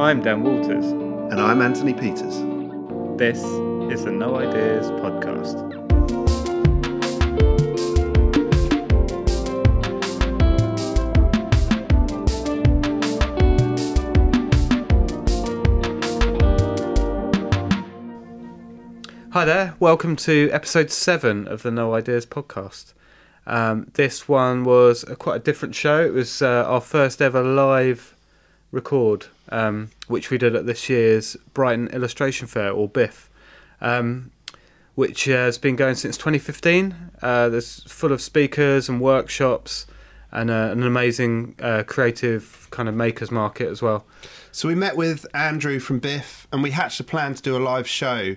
I'm Dan Walters. And I'm Anthony Peters. This is the No Ideas Podcast. Hi there, welcome to episode 7 of the No Ideas Podcast. Um, this one was a, quite a different show. It was uh, our first ever live record, um, which we did at this year's Brighton Illustration Fair, or BIF, um, which has been going since 2015. Uh, there's full of speakers and workshops and uh, an amazing uh, creative kind of makers market as well. So we met with Andrew from BIF and we hatched a plan to do a live show.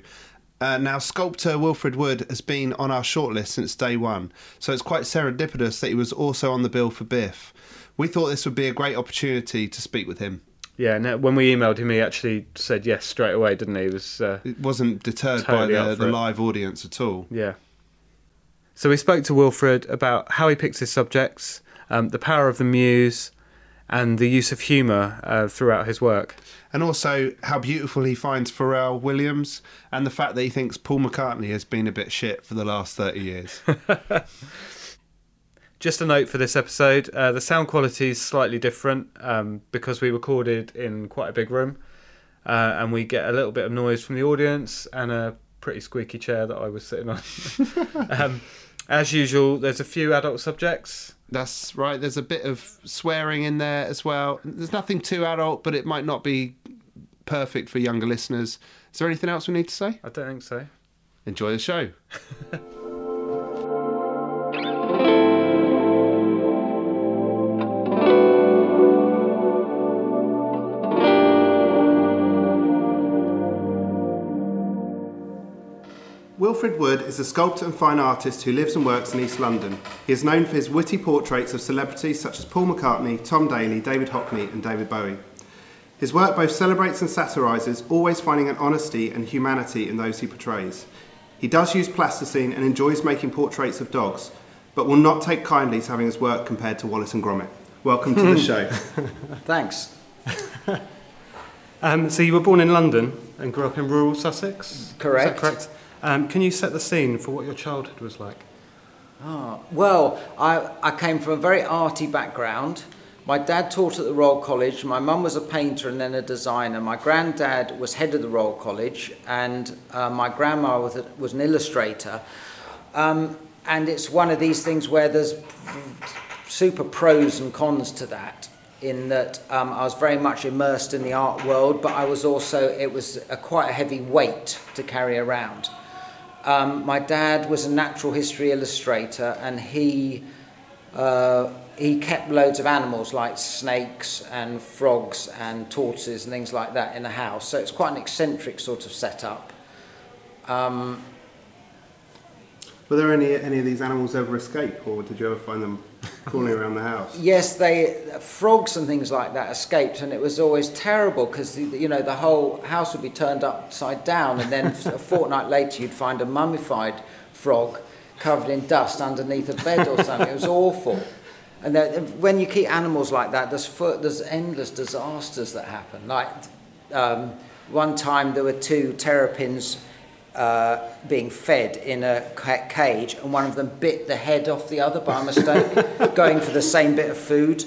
Uh, now, sculptor Wilfrid Wood has been on our shortlist since day one, so it's quite serendipitous that he was also on the bill for BIF we thought this would be a great opportunity to speak with him. Yeah, and when we emailed him, he actually said yes straight away, didn't he? He was uh, it wasn't deterred totally by the, the live audience at all. Yeah. So we spoke to Wilfrid about how he picks his subjects, um, the power of the muse, and the use of humour uh, throughout his work. And also how beautiful he finds Pharrell Williams, and the fact that he thinks Paul McCartney has been a bit shit for the last 30 years. Just a note for this episode uh, the sound quality is slightly different um, because we recorded in quite a big room uh, and we get a little bit of noise from the audience and a pretty squeaky chair that I was sitting on. um, as usual, there's a few adult subjects. That's right. There's a bit of swearing in there as well. There's nothing too adult, but it might not be perfect for younger listeners. Is there anything else we need to say? I don't think so. Enjoy the show. Wilfrid Wood is a sculptor and fine artist who lives and works in East London. He is known for his witty portraits of celebrities such as Paul McCartney, Tom Daley, David Hockney, and David Bowie. His work both celebrates and satirises, always finding an honesty and humanity in those he portrays. He does use plasticine and enjoys making portraits of dogs, but will not take kindly to having his work compared to Wallace and Gromit. Welcome to the show. Thanks. um, so you were born in London and grew up in rural Sussex? Correct. correct? Um, can you set the scene for what your childhood was like? Oh, well, I, I came from a very arty background. My dad taught at the Royal College. My mum was a painter and then a designer. My granddad was head of the Royal College, and uh, my grandma was, a, was an illustrator. Um, and it's one of these things where there's super pros and cons to that. In that um, I was very much immersed in the art world, but I was also it was a quite a heavy weight to carry around. Um, my dad was a natural history illustrator, and he uh, he kept loads of animals like snakes and frogs and tortoises and things like that in the house. So it's quite an eccentric sort of setup. Um, Were there any any of these animals ever escape, or did you ever find them crawling around the house? Yes, they frogs and things like that escaped, and it was always terrible because you know the whole house would be turned upside down, and then a fortnight later you'd find a mummified frog covered in dust underneath a bed or something. It was awful. And when you keep animals like that, there's there's endless disasters that happen. Like um, one time there were two terrapins uh, being fed in a cage, and one of them bit the head off the other by mistake, going for the same bit of food.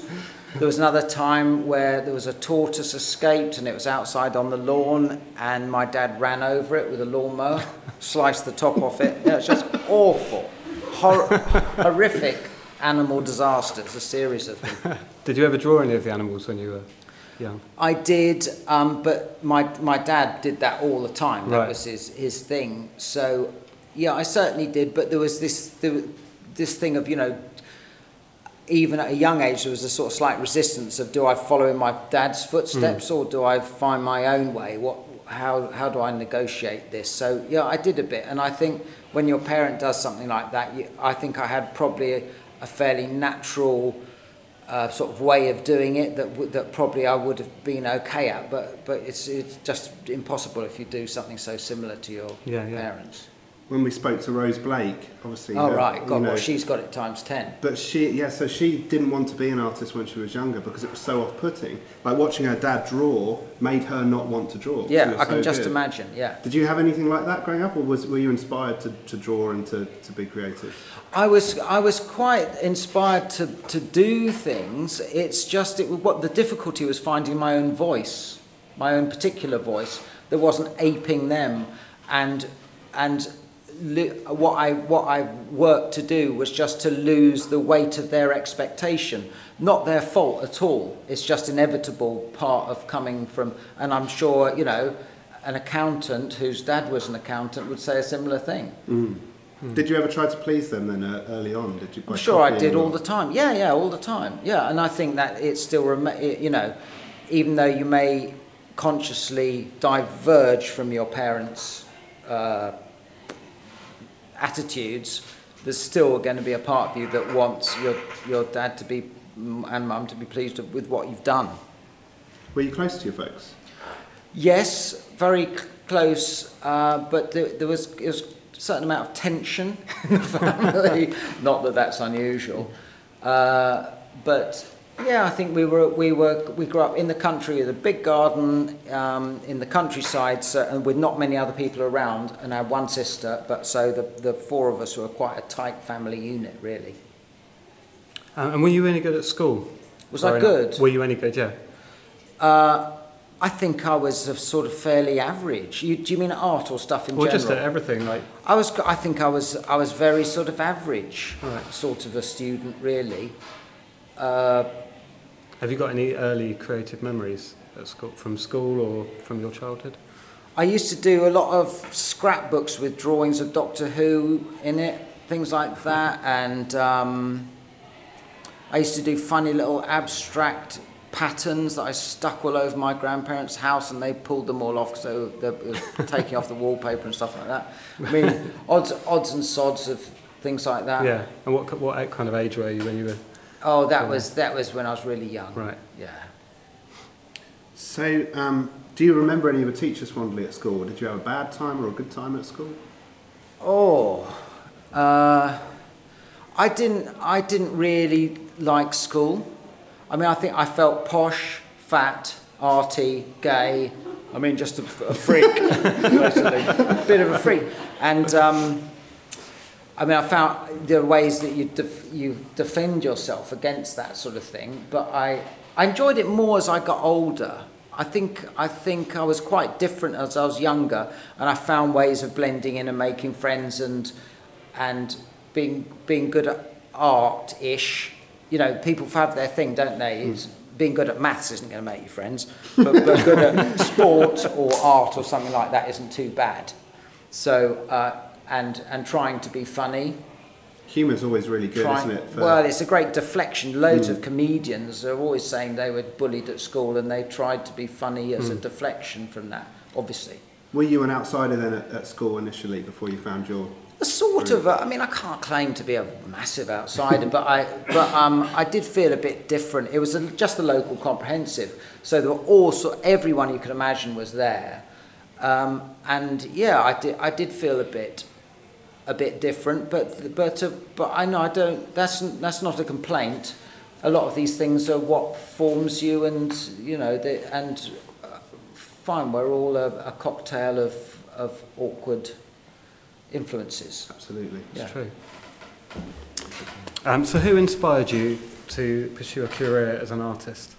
There was another time where there was a tortoise escaped and it was outside on the lawn, and my dad ran over it with a lawnmower, sliced the top off it. You know, it's just awful, hor- horrific animal disasters, a series of them. Did you ever draw any of the animals when you were young? I did, um, but my my dad did that all the time. That right. was his his thing. So yeah, I certainly did. But there was this there, this thing of you know. Even at a young age, there was a sort of slight resistance of do I follow in my dad's footsteps mm. or do I find my own way? What, how, how do I negotiate this? So yeah, I did a bit, and I think when your parent does something like that, you, I think I had probably a, a fairly natural uh, sort of way of doing it that w- that probably I would have been okay at, but but it's it's just impossible if you do something so similar to your yeah, yeah. parents. when we spoke to Rose Blake, obviously. Oh the- right, you God, know, well she's got it times ten. But she, yeah, so she didn't want to be an artist when she was younger because it was so off-putting. Like watching her dad draw made her not want to draw. Yeah, was I can just good. imagine. Yeah, Did you have anything like that growing up, or was were you inspired to, to draw and to, to be creative? I was I was quite inspired to to do things. It's just it, what the difficulty was finding my own voice, my own particular voice that wasn't aping them, and and li- what I what I worked to do was just to lose the weight of their expectation. Not their fault at all. It's just inevitable part of coming from. And I'm sure you know, an accountant whose dad was an accountant would say a similar thing. Mm. Did you ever try to please them then uh, early on? Did you? I'm sure I did all the time. Yeah, yeah, all the time. Yeah, and I think that it still you know, even though you may consciously diverge from your parents' uh, attitudes, there's still going to be a part of you that wants your your dad to be mm, and mum to be pleased with what you've done. Were you close to your folks? Yes, very close, uh, but there, there was, it was certain amount of tension in the family. Not that that's unusual, uh, but yeah, I think we were we were we grew up in the country with a big garden um, in the countryside, so, and with not many other people around, and I had one sister. But so the the four of us were quite a tight family unit, really. Um, and were you any good at school? Was I good? Were you any good? Yeah. Uh, I think I was a sort of fairly average. You, do you mean art or stuff in Well, general? Well, just everything. Like, I was. I think I was. I was very sort of average, Right. sort of a student, really. Uh, have you got any early creative memories at school, from school or from your childhood? I used to do a lot of scrapbooks with drawings of Doctor Who in it, things like that, and um, I used to do funny little abstract patterns that I stuck all over my grandparents' house, and they pulled them all off, so they're taking off the wallpaper and stuff like that. I mean, odds, odds and sods of things like that. yeah. And what what kind of age were you when you were? Oh, that was that was when I was really young. Right. Yeah. So, um, do you remember any of the teachers fondly at school? Did you have a bad time or a good time at school? Oh, uh, I didn't. I didn't really like school. I mean, I think I felt posh, fat, arty, gay. I mean, just a, a freak, basically, a bit of a freak. And um, I mean, I found there are ways that you def- you defend yourself against that sort of thing. But I I enjoyed it more as I got older. I think I think I was quite different as I was younger, and I found ways of blending in and making friends and and being being good at art ish. You know, people have their thing, don't they? It's, hmm. being good at maths isn't going to make you friends, but, but good at sport or art or something like that isn't too bad. So uh, and and trying to be funny. Humour's always really good, trying, isn't it? for- well, it's a great deflection. Loads of hmm. comedians are always saying they were bullied at school and they tried to be funny as a hmm. deflection from that. Obviously. Were you an outsider then at, at school initially before you found your? A sort of. A, I mean, I can't claim to be a massive outsider, but I, but um, I did feel a bit different. It was a, just a local comprehensive, so there were all sort, everyone you could imagine was there, um, and yeah, I did, I did feel a bit, a bit different. But, but, uh, but I know I don't. That's that's not a complaint. A lot of these things are what forms you, and you know, they, and uh, fine. We're all a, a cocktail of of awkward influences. Absolutely. It's Yeah. true. Um, so, who inspired you to pursue a career as an artist?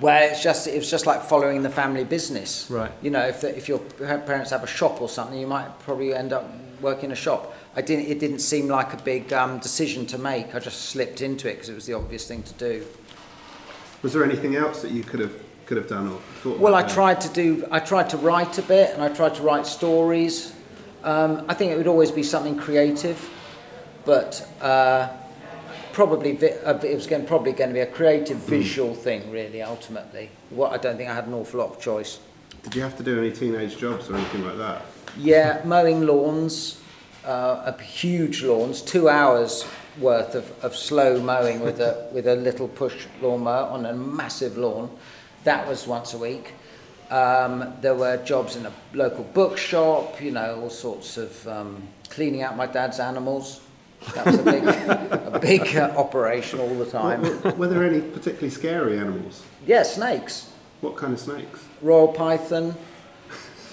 Well, it's just it was just like following the family business. Right. You know, if the, if your parents have a shop or something, you might probably end up working in a shop. I didn't. It didn't seem like a big um, decision to make. I just slipped into it because it was the obvious thing to do. Was there anything else that you could have could have done or thought? Well, I about? tried to do. I tried to write a bit, and I tried to write stories. Um, I think it would always be something creative, but uh, probably vi- uh, it was going, probably going to be a creative visual thing. Really, ultimately, what I don't think I had an awful lot of choice. Did you have to do any teenage jobs or anything like that? Yeah, mowing lawns, uh, a huge lawns, two hours worth of, of slow mowing with a with a little push lawnmower on a massive lawn. That was once a week. Um, there were jobs in a local bookshop, you know, all sorts of um, cleaning out my dad's animals. That was a big, a big uh, operation all the time. Were, were there any particularly scary animals? Yeah, snakes. What kind of snakes? Royal python,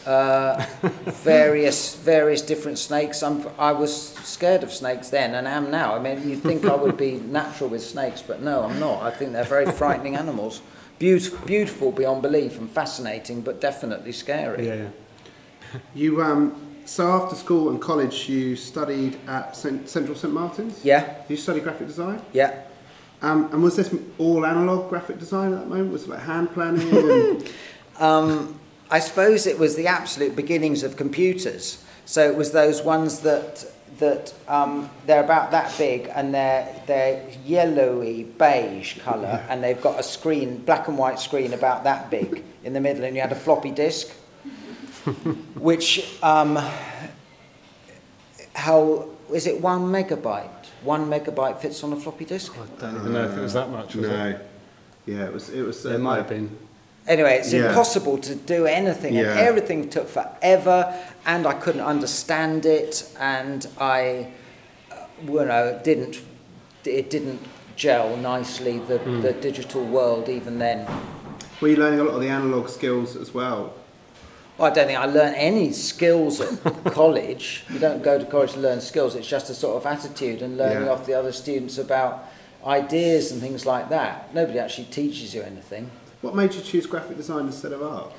uh, various various different snakes. I'm, I was scared of snakes then and am now. I mean, you'd think I would be natural with snakes, but no, I'm not. I think they're very frightening animals. Beautiful, beautiful beyond belief and fascinating, but definitely scary. Yeah, yeah. You um, so after school and college, you studied at Cent- Central St Martin's. Yeah, You studied graphic design. yeah. Um, and was this all analog graphic design at that moment? Was it like hand planning? And, Um, I suppose it was the absolute beginnings of computers. So it was those ones that that um, they're about that big and they're they're yellowy beige colour and they've got a screen black and white screen about that big in the middle and you had a floppy disk, which um, how is it one megabyte? One megabyte fits on a floppy disk. I don't even know if it was that much. Was it? no. Yeah, it was. It was. uh, It might have been. Anyway, it's Yeah. impossible to do anything, Yeah. and everything took forever, and I couldn't understand it, and I, uh, you know, didn't, it didn't gel nicely the, Hmm. the digital world even then. Were you learning a lot of the analog skills as well? Well, I don't think I learned any skills at college. You don't go to college to learn skills. It's just a sort of attitude and learning Yeah. off the other students about ideas and things like that. Nobody actually teaches you anything. What made you choose graphic design instead of art?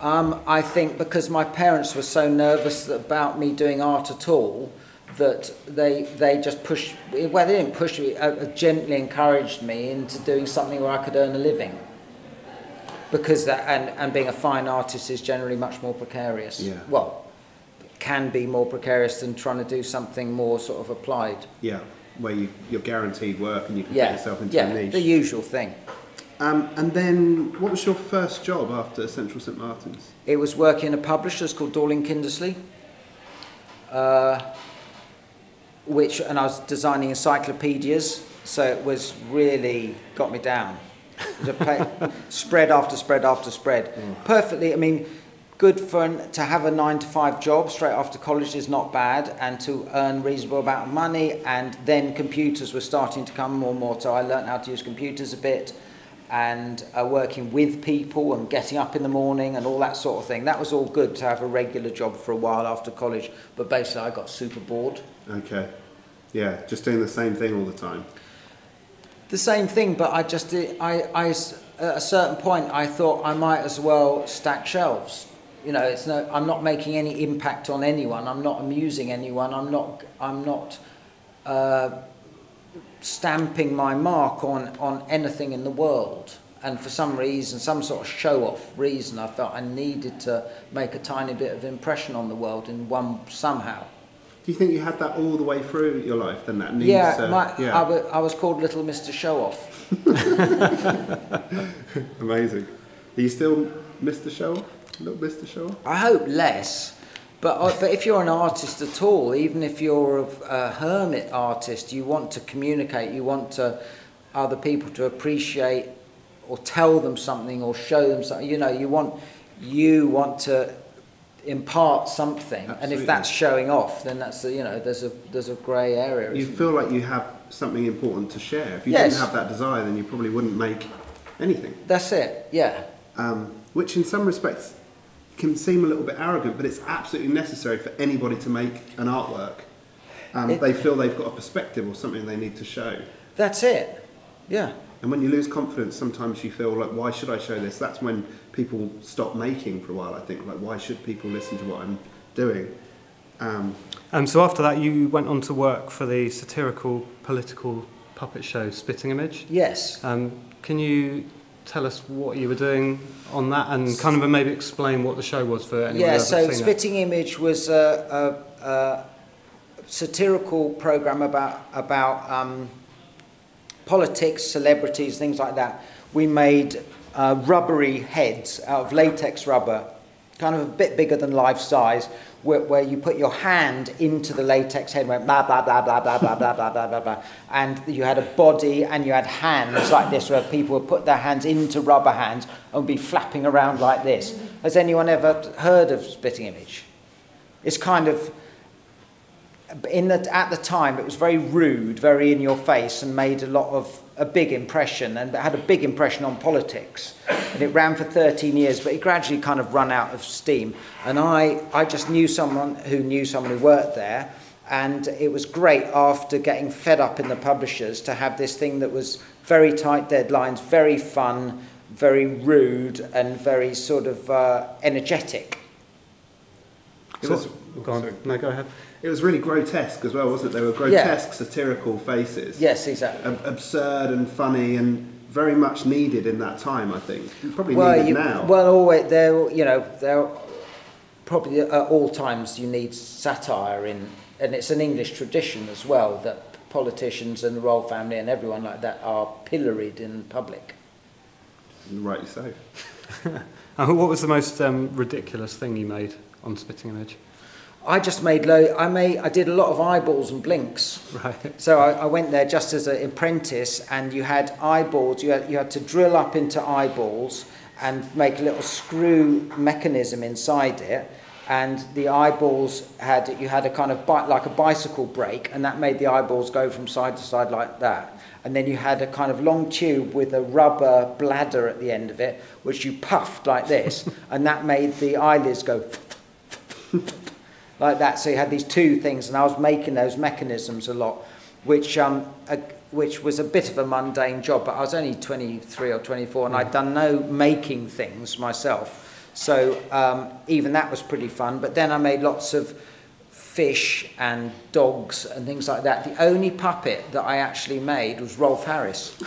Um, I think because my parents were so nervous about me doing art at all that they they just pushed well they didn't push me uh, gently encouraged me into doing something where I could earn a living because that and, and being a fine artist is generally much more precarious Yeah. well can be more precarious than trying to do something more sort of applied Yeah, where you, you're guaranteed work and you can yeah fit yourself into yeah a niche. the usual thing Um, and then, what was your first job after Central St Martin's? It was working in a publisher's called Dorling Kindersley, uh, which, and I was designing encyclopedias, so it was really got me down. It was a pa- spread after spread after spread. Perfectly, I mean, good for an, to have a nine to five job straight after college is not bad, and to earn reasonable amount of money. And then computers were starting to come more and more, so I learnt how to use computers a bit and uh, working with people and getting up in the morning and all that sort of thing. That was all good to have a regular job for a while after college, but basically I got super bored. Okay. Yeah, just doing the same thing all the time. The same thing, but I just did, I, I s- at a certain point I thought I might as well stack shelves. You know, it's no, I'm not making any impact on anyone. I'm not amusing anyone. I'm not, I'm not uh, stamping my mark on, on anything in the world. And for some reason, some sort of show-off reason, I felt I needed to make a tiny bit of impression on the world in one somehow. Do you think you had that all the way through your life? Then that need Yeah, to, my, yeah, I, was called Little Mr. Show-Off. amazing. Are you still Mr. Show? Little Mr. Show? I hope less. But, uh, but if you're an artist at all, even if you're a, a hermit artist, you want to communicate, you want to, other people to appreciate or tell them something or show them something. You know, you want, you want to impart something. And if that's showing off, then that's, a, you know, there's a, there's a grey area. You feel like you have something important to share. If you Yes. didn't have that desire, then you probably wouldn't make anything. That's it, yeah. Um, which, in some respects, can seem a little bit arrogant, but it's absolutely necessary for anybody to make an artwork. Um, It- they feel they've got a perspective or something they need to show. That's it, yeah. And when you lose confidence, sometimes you feel like, why should I show this? That's when people stop making for a while, I think. Like, why should people listen to what I'm doing? Um, Um, so after that, you went on to work for the satirical political puppet show Spitting Image. Yes. Um, can you tell us what you were doing on that and kind of maybe explain what the show was for anyone Yeah, so seen it? Spitting Image was a, a, a satirical program about about um, politics, celebrities, things like that. We made uh, rubbery heads out of latex rubber kind of a bit bigger than life size, where, where you put your hand into the latex head, and went blah blah blah blah blah blah blah blah blah blah blah, and you had a body and you had hands like this, where people would put their hands into rubber hands and be flapping around like this. Has anyone ever heard of Spitting Image? It's kind of in the, at the time it was very rude, very in your face, and made a lot of a big impression, and had a big impression on politics. And it ran for 13 years, but it gradually kind of run out of steam. And I, I just knew someone who knew someone who worked there, and it was great after getting fed up in the publishers to have this thing that was very tight deadlines, very fun, very rude, and very sort of uh, energetic. It was, Go on. No, go ahead. It was really grotesque as well, wasn't it? They were grotesque, satirical faces. Yes, exactly. Ab- absurd and funny and very much needed in that time, I think. Probably well, needed you, now. well, always there. You know, there probably at all times you need satire in, and it's an English tradition as well that politicians and the royal family and everyone like that are pilloried in public. Rightly so. What was the most um, ridiculous thing you made on Spitting Image? I just made low. I made. I did a lot of eyeballs and blinks. Right. So I, I went there just as an apprentice, and you had eyeballs. You had, you had to drill up into eyeballs and make a little screw mechanism inside it. And the eyeballs had you had a kind of like a bicycle brake, and that made the eyeballs go from side to side like that. And then you had a kind of long tube with a rubber bladder at the end of it, which you puffed like this, and that made the eyelids go like that. So you had these two things, and I was making those mechanisms a lot, which um, a, which was a bit of a mundane job. But I was only 23 or 24, and I'd done no making things myself. So um, even that was pretty fun. But then I made lots of fish and dogs and things like that. The only puppet that I actually made was Rolf Harris.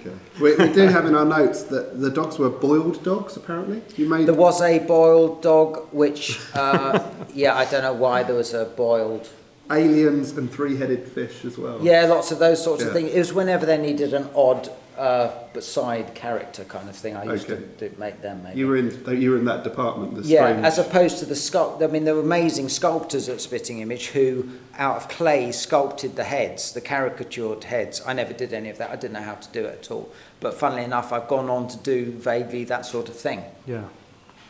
Okay. We, we do have in our notes that the dogs were boiled dogs, apparently. You made There was a boiled dog, which, uh, yeah, I don't know why there was a boiled aliens and three headed fish as well. Yeah, lots of those sorts of things. It was whenever they needed an odd uh, but side character kind of thing. I used Okay. to do, make them. Maybe. You were in you were in that department, the yeah, strange as opposed to the sculpt. I mean, there were amazing sculptors at Spitting Image who, out of clay, sculpted the heads, the caricatured heads. I never did any of that. I didn't know how to do it at all. But funnily enough, I've gone on to do vaguely that sort of thing. Yeah.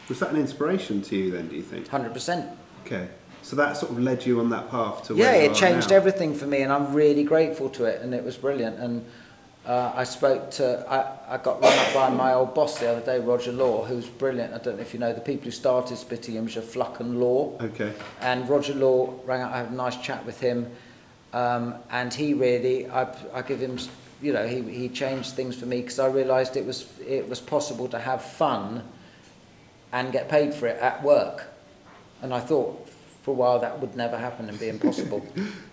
Was that an inspiration to you then, do you think? Hundred percent. Okay. So that sort of led you on that path to Yeah, you it are changed now. everything for me, and I'm really grateful to it, and it was brilliant. And uh, I spoke to, I, I got run up by my old boss the other day, Roger Law, who's brilliant. I don't know if you know, the people who started Spitting Image are Fluck and Law. Okay. And Roger Law rang up, I had a nice chat with him, um, and he really, I, I give him, you know, he, he changed things for me because I realised it was, it was possible to have fun and get paid for it at work. And I thought for a while that would never happen and be impossible.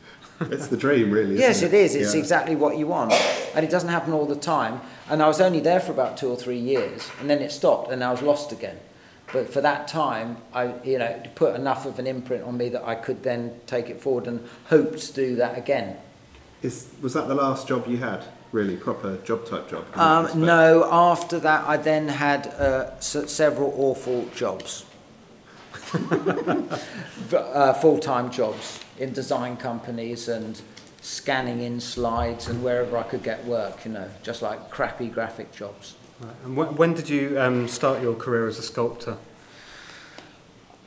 It's the dream, really. yes, isn't it is. It's Yeah. exactly what you want. And it doesn't happen all the time. And I was only there for about two or three years, and then it stopped, and I was lost again. But for that time, I, you know, put enough of an imprint on me that I could then take it forward and hope to do that again. Is, was that the last job you had? Really, proper job type job? in that respect? Um, no, after that, I then had uh, several awful jobs. Uh, full-time jobs in design companies and scanning in slides and wherever I could get work, you know, just like crappy graphic jobs. Right. And when, when did you um, start your career as a sculptor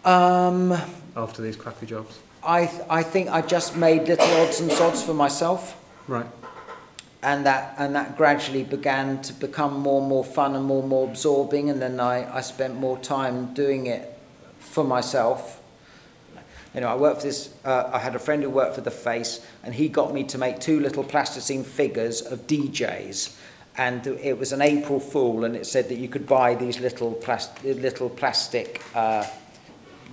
Um, after these crappy jobs? I, th- I think I just made little odds and sods for myself. Right. and that and that gradually began to become more and more fun and more and more absorbing and then I, I spent more time doing it for myself you know I worked for this uh, I had a friend who worked for the face and he got me to make two little plasticine figures of DJs and it was an April Fool and it said that you could buy these little plastic little plastic uh,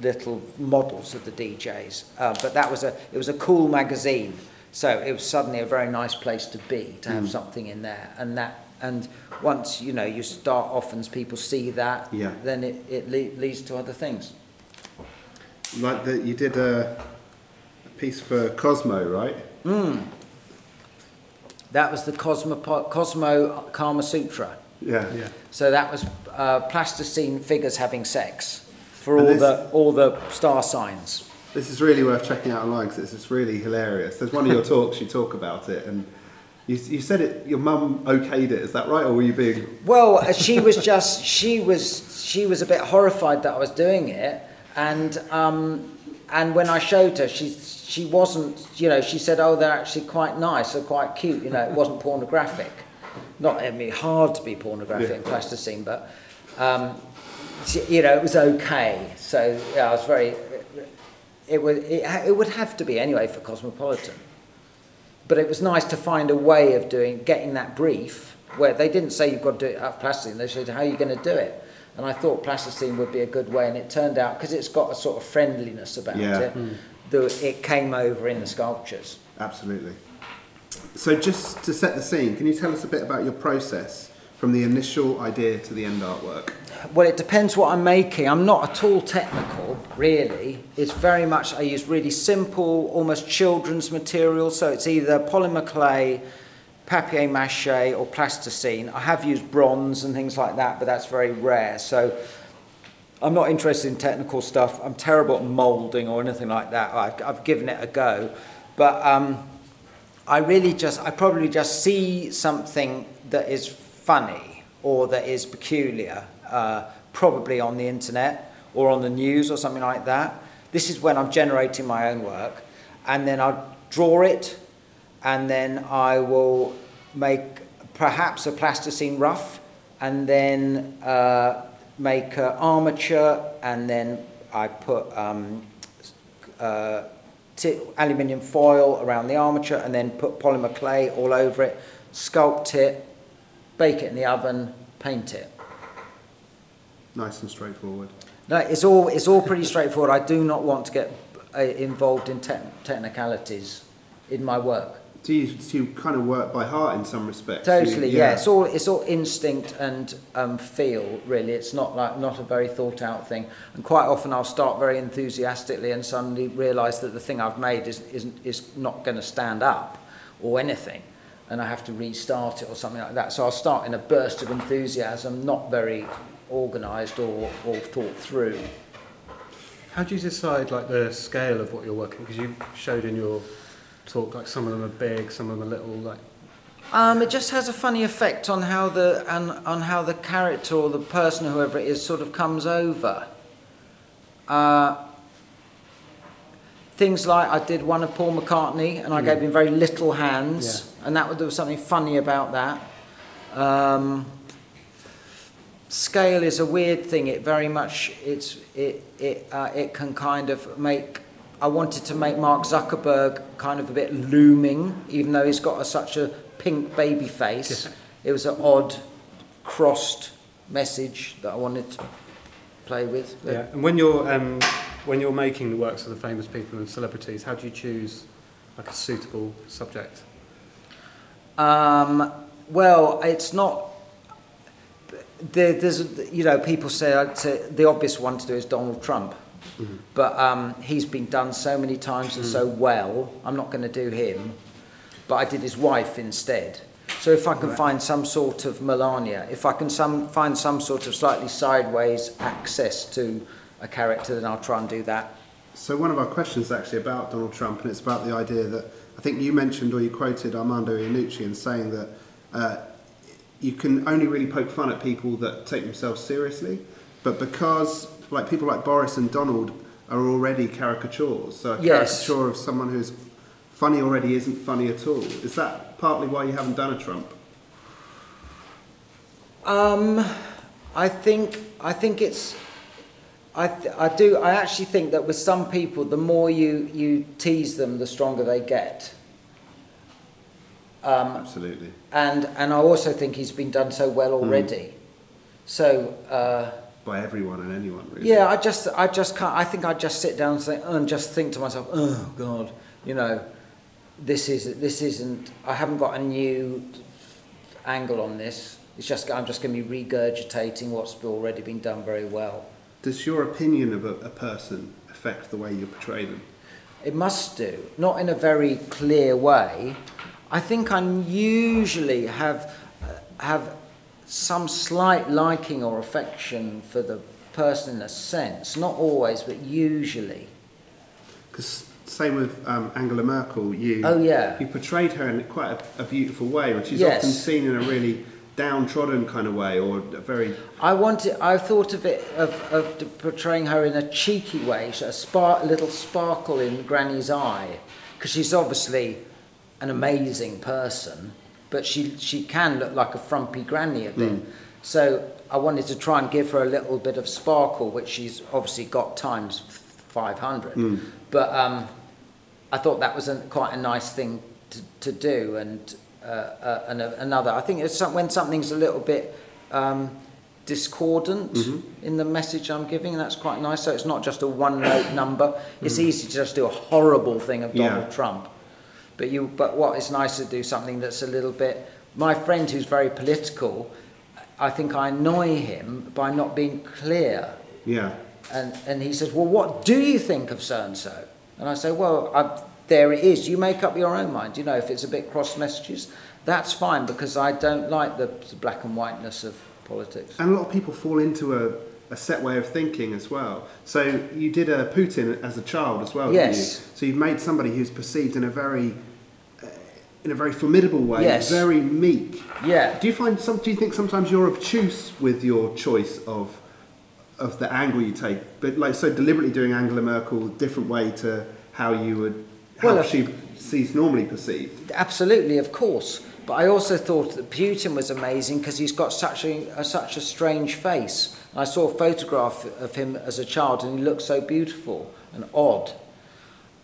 little models of the DJs. Uh, but that was a it was a cool magazine, so it was suddenly a very nice place to be to have something in there. And that and once you know you start off and people see that, Yeah. then it, it le- leads to other things. Like that you did a, a piece for Cosmo, right? That was the Cosmo Cosmo Kama Sutra. Yeah. Yeah. So that was uh, plasticine figures having sex for And all this- the all the star signs. This is really worth checking out online because it's just really hilarious. There's one of your talks you talk about it, and you, you said it. Your mum okayed it. Is that right, or were you being? Well, uh, she was just she was she was a bit horrified that I was doing it, and um, and when I showed her, she she wasn't. You know, she said, "Oh, they're actually quite nice. They're quite cute." You know, it wasn't pornographic. Not I mean, hard to be pornographic Yeah. in plasticine, but um, you know, it was okay. So yeah, I was very. It would it, it would have to be anyway for Cosmopolitan. But it was nice to find a way of doing getting that brief where they didn't say you've got to do it out of plasticine. They said how are you going to do it. And I thought plasticine would be a good way, and it turned out because it's got a sort of friendliness about Yeah. it, hmm. that it came over in the sculptures. Absolutely. So, just to set the scene, can you tell us a bit about your process from the initial idea to the end artwork? Well, it depends what I'm making. I'm not at all technical, really. It's very much, I use really simple, almost children's material. So it's either polymer clay, papier mache, or plasticine. I have used bronze and things like that, but that's very rare. So I'm not interested in technical stuff. I'm terrible at moulding or anything like that. I've, I've given it a go. But um, I really just, I probably just see something that is funny or that is peculiar, uh, probably on the internet or on the news or something like that. This is when I'm generating my own work. And then I'll draw it, and then I will make perhaps a plasticine rough, and then uh, make an armature, and then I put um, uh, ti aluminium foil around the armature and then put polymer clay all over it, sculpt it, bake it in the oven, paint it. Nice and straightforward. No, it's all, it's all pretty straightforward. I do not want to get uh, involved in te- technicalities in my work. Do you, do kind of work by heart in some respects? Totally, You- yeah. It's all it's all instinct and um, feel. Really, it's not like not a very thought out thing. And quite often, I'll start very enthusiastically and suddenly realise that the thing I've made is isn't is not going to stand up or anything, and I have to restart it or something like that. So I'll start in a burst of enthusiasm, not very organised or, or thought through. How do you decide like the scale of what you're working? Because you showed in your talk like some of them are big, some of them are little. Like Um, it just has a funny effect on how the on, on how the character or the person, whoever it is, sort of comes over. Uh, things like I did one of Paul McCartney, and I gave him very little hands, and that there was something funny about that. Um, scale is a weird thing. It very much it's it it uh, it can kind of make. I wanted to make Mark Zuckerberg kind of a bit looming, even though he's got a, such a pink baby face. It was an odd crossed message that I wanted to play with. yeah, and when you're um, when you're making the works of the famous people and celebrities, how do you choose like a suitable subject? Um, well, it's not. There, there's, you know, people say say the obvious one to do is Donald Trump, but um, he's been done so many times and so well. I'm not going to do him, but I did his wife instead. So if I can find some sort of Melania, if I can some, find some sort of slightly sideways access to a character, then I'll try and do that. So one of our questions is actually about Donald Trump, and it's about the idea that I think you mentioned or you quoted Armando Iannucci in saying that uh, you can only really poke fun at people that take themselves seriously, but because like people like Boris and Donald are already caricatures, so a Yes. caricature of someone who's funny already isn't funny at all. Is that partly why you haven't done a Trump? Um, I think I think it's I th- I do I actually think that with some people, the more you you tease them, the stronger they get. Um, Absolutely. and and I also think he's been done so well already. So uh, By everyone and anyone, really. yeah, I just I just can't. I think I just sit down and, say, and just think to myself, oh God, you know, this is this isn't. I haven't got a new angle on this. It's just I'm just going to be regurgitating what's already been done very well. Does your opinion of a, a person affect the way you portray them? It must do, not in a very clear way. I think I usually have have some slight liking or affection for the person in a sense, not always, but usually. Because same with um, Angela Merkel, you Oh, yeah. you portrayed her in quite a, a beautiful way, and she's Yes. often seen in a really downtrodden kind of way, or a very I wanted, I thought of it, of, of portraying her in a cheeky way, a, spar, a little sparkle in Granny's eye, because she's obviously an amazing person, but she, she can look like a frumpy granny a bit. So I wanted to try and give her a little bit of sparkle, which she's obviously got times 500. But um, I thought that was a, quite a nice thing to, to do. And, uh, uh, and a, another, I think it's some, when something's a little bit um, discordant in the message I'm giving, that's quite nice. So it's not just a one note number. It's easy to just do a horrible thing of Donald Yeah. Trump. But you, but what is nice to do something that's a little bit. My friend who's very political, I think I annoy him by not being clear. yeah. And, and he says, Well, what do you think of so and so? And I say, Well, I, there it is. You make up your own mind. You know, if it's a bit cross messages, that's fine because I don't like the, the black and whiteness of politics. And a lot of people fall into a, a set way of thinking as well. So you did a Putin as a child as well, Yes. didn't you? So you've made somebody who's perceived in a very uh, in a very formidable way, Yes. very meek. Yeah. Do you find some? Do you think sometimes you're obtuse with your choice of of the angle you take, but like so deliberately doing Angela Merkel a different way to how you would how Well, she sees normally perceived? Absolutely, of course. But I also thought that Putin was amazing because he's got such a, a such a strange face. And I saw a photograph of him as a child, and he looked so beautiful and odd.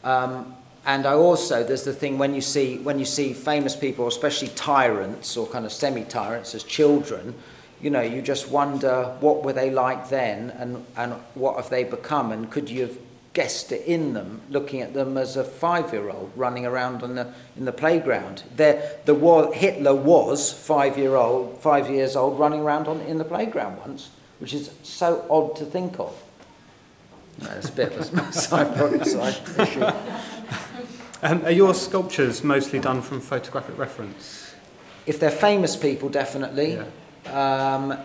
Um, and I also there's the thing when you see when you see famous people, especially tyrants or kind of semi-tyrants as children, you know, you just wonder what were they like then, and and what have they become, and could you have guessed it in them, looking at them as a five-year-old running around on the in the playground. There, the war, Hitler was five-year-old, five years old, running around on in the playground once, which is so odd to think of. No, That's a bit of a side, side issue. Um, are your sculptures mostly done from photographic reference? If they're famous people, definitely. Um,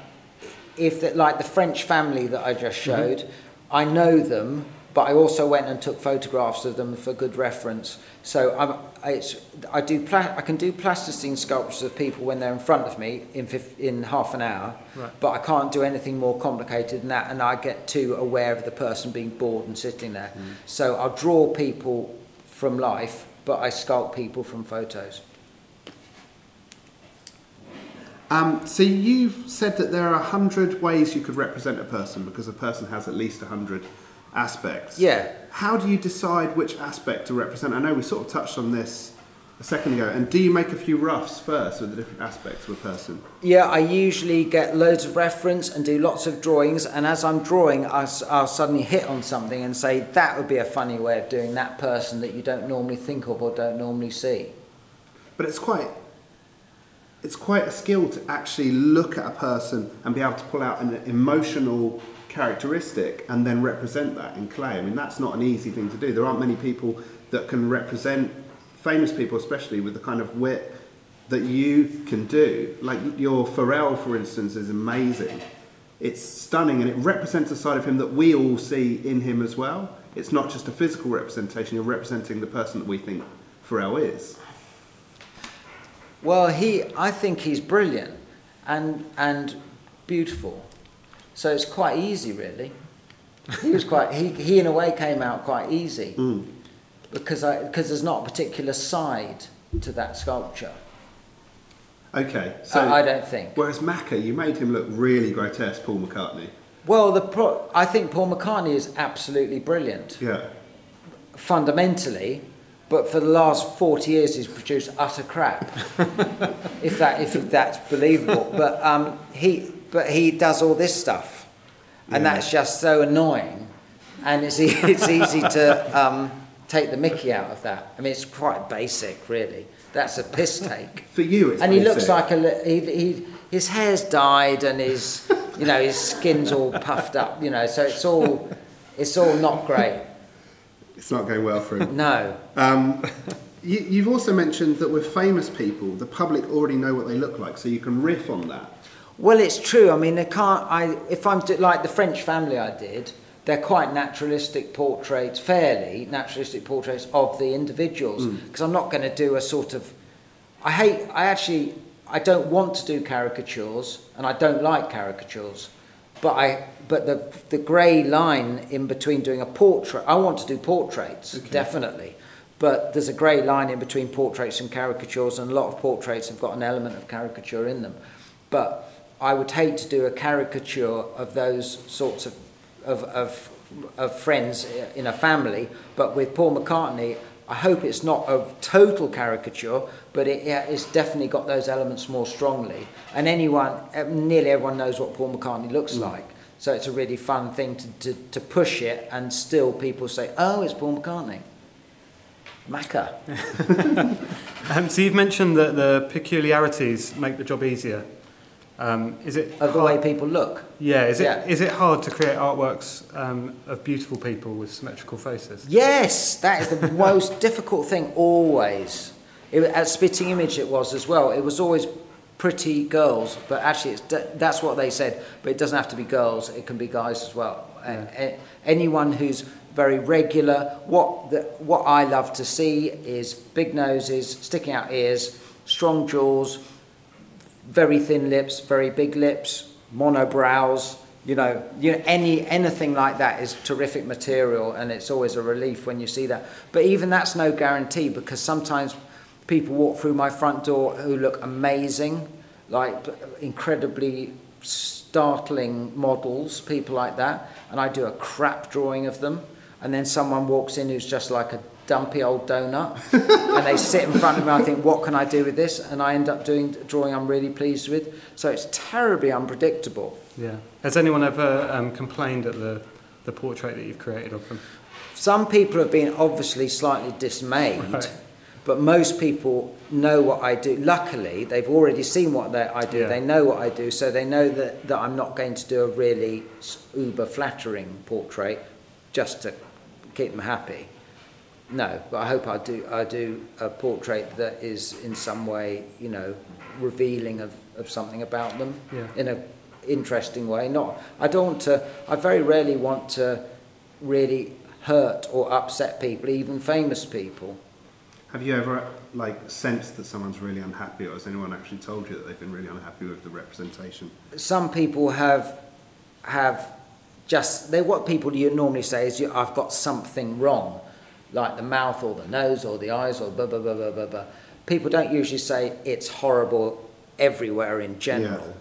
if like the French family that I just showed, I know them, but I also went and took photographs of them for good reference. So I'm, it's, I do pla- I can do plasticine sculptures of people when they're in front of me in fif- in half an hour, Right. but I can't do anything more complicated than that, and I get too aware of the person being bored and sitting there. So I'll draw people from life, but I sculpt people from photos. Um, so you've said that there are a hundred ways you could represent a person because a person has at least a hundred aspects. Yeah. How do you decide which aspect to represent? I know we sort of touched on this a second ago. And do you make a few roughs first with the different aspects of a person? Yeah, I usually get loads of reference and do lots of drawings, and as I'm drawing, I'll suddenly hit on something and say that would be a funny way of doing that person that you don't normally think of or don't normally see. But it's quite it's quite a skill to actually look at a person and be able to pull out an emotional characteristic and then represent that in clay. I mean, that's not an easy thing to do. There aren't many people that can represent famous people, especially with the kind of wit that you can do. Like your Pharrell, for instance, is amazing. It's stunning and it represents a side of him that we all see in him as well. It's not just a physical representation, you're representing the person that we think Pharrell is. Well, he, I think he's brilliant and and beautiful, so it's quite easy, really. He was quite he, he in a way came out quite easy Mm. because I because there's not a particular side to that sculpture. Okay, so I, I don't think. whereas Macca, you made him look really grotesque, Paul McCartney. Well, the pro- I think Paul McCartney is absolutely brilliant Yeah, fundamentally, but for the last forty years he's produced utter crap. if that if that's believable, but um, he but he does all this stuff, and Yeah. that's just so annoying, and it's e- it's easy to um, take the Mickey out of that. I mean, it's quite basic, really. That's a piss take. for you, it's and he looks like a li- he, he his hair's dyed and his you know his skin's all puffed up you know so it's all it's all not great it's not going well for him. no Um, you, you've also mentioned that with famous people, the public already know what they look like, so you can riff on that. Well, it's true. I mean, they can't. I if I'm do, like the French family I did, they're quite naturalistic portraits, fairly naturalistic portraits of the individuals. Hmm. Because I'm not going to do a sort of. I hate. I actually. I don't want to do caricatures, and I don't like caricatures. But I. But the the grey line in between doing a portrait. I want to do portraits Okay. definitely. But there's a grey line in between portraits and caricatures, and a lot of portraits have got an element of caricature in them. But I would hate to do a caricature of those sorts of, of, of, of friends in a family. But with Paul McCartney, I hope it's not a total caricature, but it, yeah, it's definitely got those elements more strongly. And anyone, eh, nearly everyone knows what Paul McCartney looks like. So it's a really fun thing to, to, to push it, and still people say, oh, it's Paul McCartney. Macca. Um, so you've mentioned that the peculiarities make the job easier. Um, is it Of the way people look. Yeah, is it Yeah. is it hard to create artworks um, of beautiful people with symmetrical faces? Yes, that is the most difficult thing always. It, at Spitting Image, it was as well. It was always pretty girls, but actually, it's, that's what they said. But it doesn't have to be girls; it can be guys as well. A- anyone who's very regular. What the, what I love to see is big noses, sticking out ears, strong jaws, very thin lips, very big lips, monobrows. You know, you know, any anything like that is terrific material, and it's always a relief when you see that. But even that's no guarantee because sometimes people walk through my front door who look amazing, like incredibly startling models, people like that, and I do a crap drawing of them, and then someone walks in who's just like a dumpy old donut, and they sit in front of me. I think, what can I do with this? And I end up doing a drawing I'm really pleased with. So it's terribly unpredictable. Yeah. Has anyone ever um, complained at the, the portrait that you've created of them? Some people have been obviously slightly dismayed, Right. but most people know what I do. Luckily, they've already seen what they, I do. Yeah. They know what I do, so they know that, that I'm not going to do a really uber flattering portrait just to keep them happy. No, but I hope I do. I do a portrait that is in some way, you know, revealing of, of something about them Yeah. in a interesting way. Not, I don't want to. I very rarely want to really hurt or upset people, even famous people. Have you ever like sensed that someone's really unhappy, or has anyone actually told you that they've been really unhappy with the representation? Some people have have just they what people do you normally say is I've got something wrong, like the mouth or the nose or the eyes or blah blah blah blah blah. blah. People don't usually say it's horrible everywhere in general.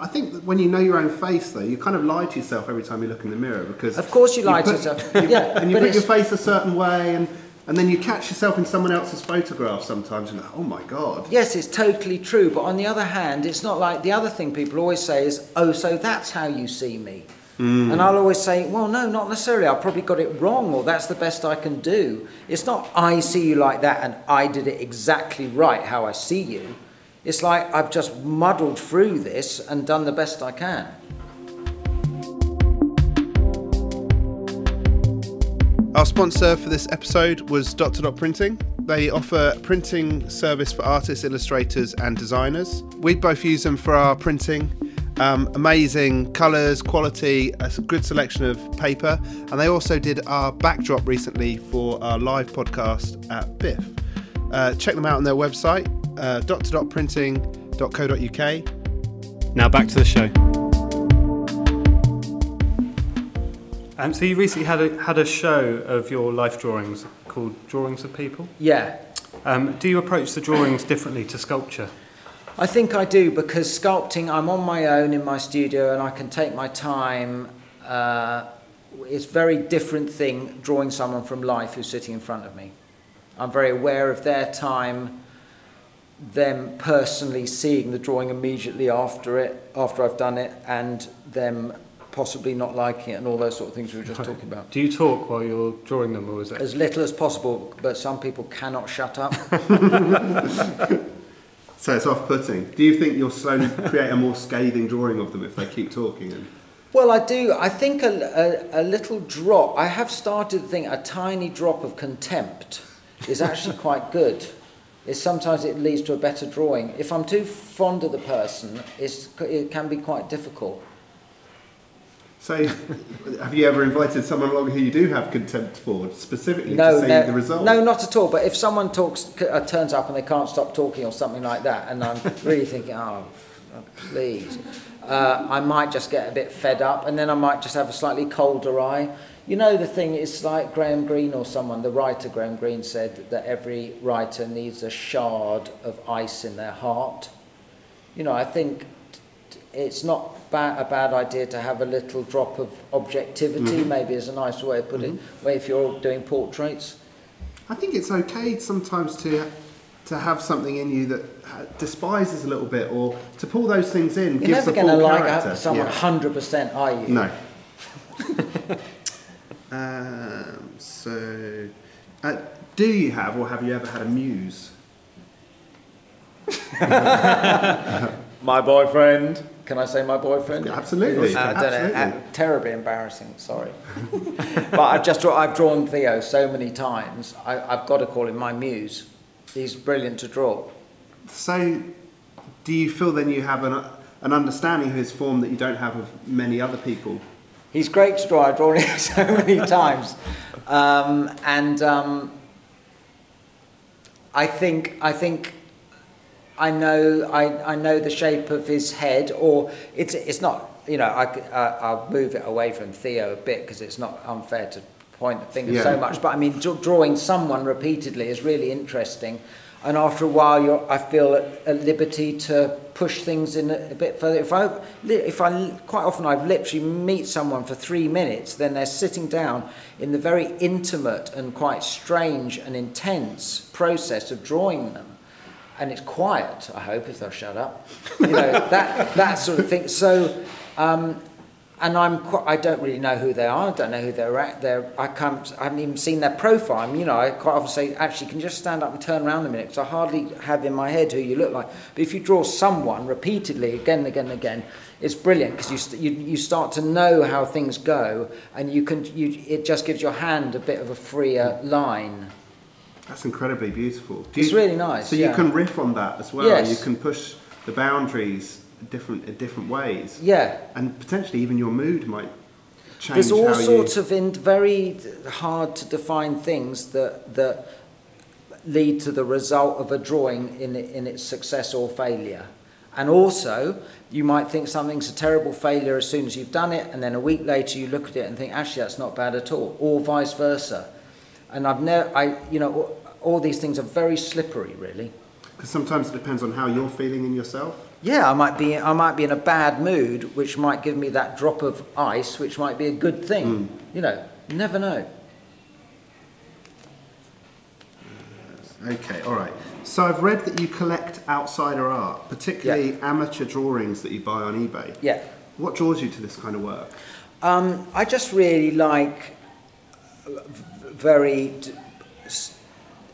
I think that when you know your own face, though, you kind of lie to yourself every time you look in the mirror because Of course you lie to yourself. you- Yeah, and you put your face a certain way, and and then you catch yourself in someone else's photograph sometimes, and like, oh my god. Yes, it's totally true. But on the other hand, it's not like the other thing people always say is, oh, so that's how you see me. Mm. And I'll always say, well, no, not necessarily. I probably got it wrong, or that's the best I can do. It's not I see you like that and I did it exactly right how I see you. It's like I've just muddled through this and done the best I can. Our sponsor for this episode was Dot Dot Printing. They offer printing service for artists, illustrators, and designers. We both use them for our printing. Um, amazing colours, quality, a good selection of paper, and they also did our backdrop recently for our live podcast at BIF. Uh, check them out on their website, uh, dot.printing.co.uk. Now back to the show. Um, so you recently had a, had a show of your life drawings called Drawings of People. Yeah, Um, do you approach the drawings differently to sculpture? I think I do because sculpting, I'm on my own in my studio and I can take my time. Uh, it's a very different thing drawing someone from life who's sitting in front of me. I'm very aware of their time, them personally seeing the drawing immediately after it, after I've done it, and them possibly not liking it and all those sort of things we were just talking about. Do you talk while you're drawing them, or is it? As little as possible, but some people cannot shut up. So it's off-putting. Do you think you'll slowly create a more scathing drawing of them if they keep talking? And Well, I do. I think a, a, a little drop, I have started to think a tiny drop of contempt is actually quite good. is sometimes it leads to a better drawing. If I'm too fond of the person, it can be quite difficult. So, have you ever invited someone along who you do have contempt for, specifically No, to see no, the result? no, not at all. But if someone talks, uh, turns up and they can't stop talking or something like that, and I'm really thinking, oh, please, uh, I might just get a bit fed up, and then I might just have a slightly colder eye. You know, the thing is like Graham Greene or someone, the writer Graham Greene said that every writer needs a shard of ice in their heart. You know, I think it's not ba- a bad idea to have a little drop of objectivity, maybe is a nice way of putting it, where if you're doing portraits. I think it's okay sometimes to to have something in you that uh, despises a little bit, or to pull those things in. You're gives never going to like character. a- someone Yeah. 100%, are you? No. um, so, uh, do you have, or have you ever had a muse? My boyfriend. Can I say my boyfriend? Absolutely. Uh, I don't know. Uh, terribly embarrassing. Sorry, but I've just I've drawn Theo so many times. I, I've got to call him my muse. He's brilliant to draw. So, do you feel then you have an, an understanding of his form that you don't have of many other people? He's great to draw. I've drawn him so many times, um, and um, I think I think I know I, I know the shape of his head, or it's it's not. You know, I, c- uh, I'll move it away from Theo a bit because it's not unfair to point the finger Yeah. so much. But I mean, draw- drawing someone repeatedly is really interesting. And after a while, you're, I feel at, at liberty to push things in a, a bit further. If I, if I quite often I've literally meet someone for three minutes, then they're sitting down in the very intimate and quite strange and intense process of drawing them and it's quiet. I hope if they'll shut up, you know that that sort of thing. So, um, and I'm quite, I don't really know who they are. I don't know who they're at. They're I can't. I haven't even seen their profile. I mean, you know, I quite often say, actually, can you just stand up and turn around a minute because I hardly have in my head who you look like. But if you draw someone repeatedly, again and again and again, it's brilliant because you, st- you you start to know how things go, and you can you it just gives your hand a bit of a freer line. That's incredibly beautiful. Do It's you- really nice, So yeah. you can riff on that as well. Yes. You can push the boundaries different in different ways, Yeah, and potentially even your mood might change. There's all sorts you, of in, very hard to define things that that lead to the result of a drawing in in its success or failure. And also, you might think something's a terrible failure as soon as you've done it, and then a week later you look at it and think, actually, that's not bad at all, or vice versa. And I've never, I, you know, all, these things are very slippery, really. Because sometimes it depends on how you're feeling in yourself. Yeah, I might be I might be in a bad mood, which might give me that drop of ice, which might be a good thing. You know, you never know. Okay, all right. So I've read that you collect outsider art, particularly amateur drawings that you buy on eBay. Yeah. What draws you to this kind of work? Um, I just really like very d-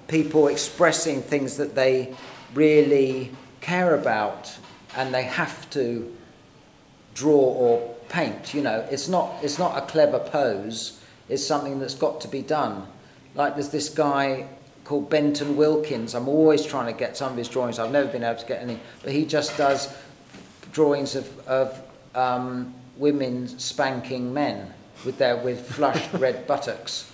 people expressing things that they really care about and they have to draw or paint. You know, it's not it's not a clever pose. It's something that's got to be done. Like there's this guy called Benton Wilkins. I'm always trying to get some of his drawings. I've never been able to get any, but he just does drawings of, of um, women spanking men with their with flushed red buttocks,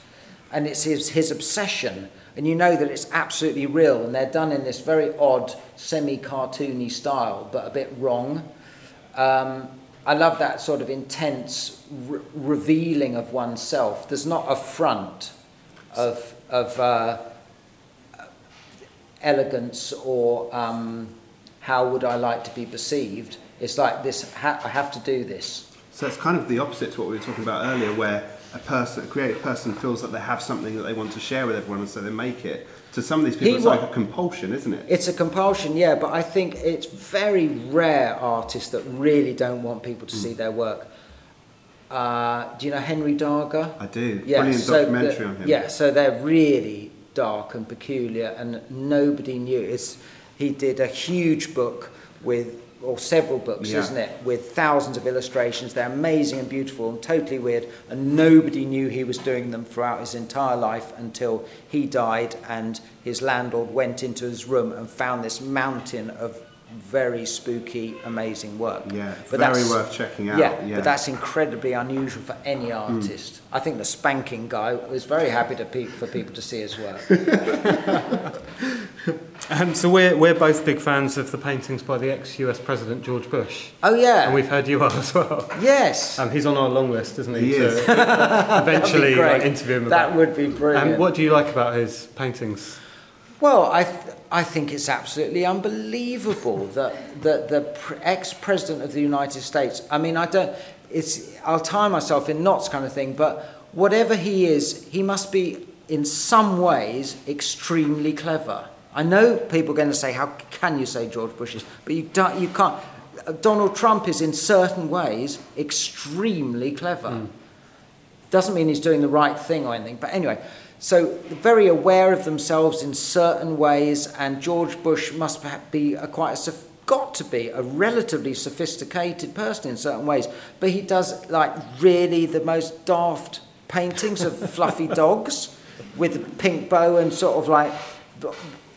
and it's his his obsession. And you know that it's absolutely real, and they're done in this very odd, semi-cartoony style, but a bit wrong. Um, I love that sort of intense re- revealing of oneself. There's not a front of of uh, elegance or um, how would I like to be perceived. It's like this. Ha- I have to do this. So it's kind of the opposite to what we were talking about earlier, where a person, a creative person, feels that they have something that they want to share with everyone, and so they make it. To some of these people, He it's wa- like a compulsion, isn't it? It's a compulsion, yeah, but I think it's very rare artists that really don't want people to see their work. Uh, do you know Henry Darger? I do. Yeah, Brilliant so documentary the- on him. Yeah, so they're really dark and peculiar, and nobody knew. It's, he did a huge book with or several books, Yeah. isn't it? With thousands of illustrations. They're amazing and beautiful and totally weird. And nobody knew he was doing them throughout his entire life until he died and his landlord went into his room and found this mountain of very spooky, amazing work. Yeah, But very that's- worth checking out. Yeah, yeah. but that's incredibly unusual for any hmm. artist. I think the spanking guy was very happy pe- for people to see his work. Um, so we're, we're both big fans of the paintings by the ex-US President George Bush. Oh yeah. And we've heard you are as well. yes. Um, he's on our long list, isn't he? He to is. eventually That'd be like, interview him That would be brilliant. And what do you like about his paintings? Well, I, th- I think it's absolutely unbelievable that, that the pr- ex-president of the United States, I mean, I don't, it's, I'll tie myself in knots kind of thing, but whatever he is, he must be in some ways extremely clever. I know people are going to say, how can you say George Bush is, but you, don't, you can't. Donald Trump is in certain ways extremely clever hmm. doesn't mean he's doing the right thing or anything. But anyway, so very aware of themselves in certain ways, and George Bush must perhaps be a quite a, got to be a relatively sophisticated person in certain ways. But he does like really the most daft paintings of fluffy dogs with a pink bow and sort of like.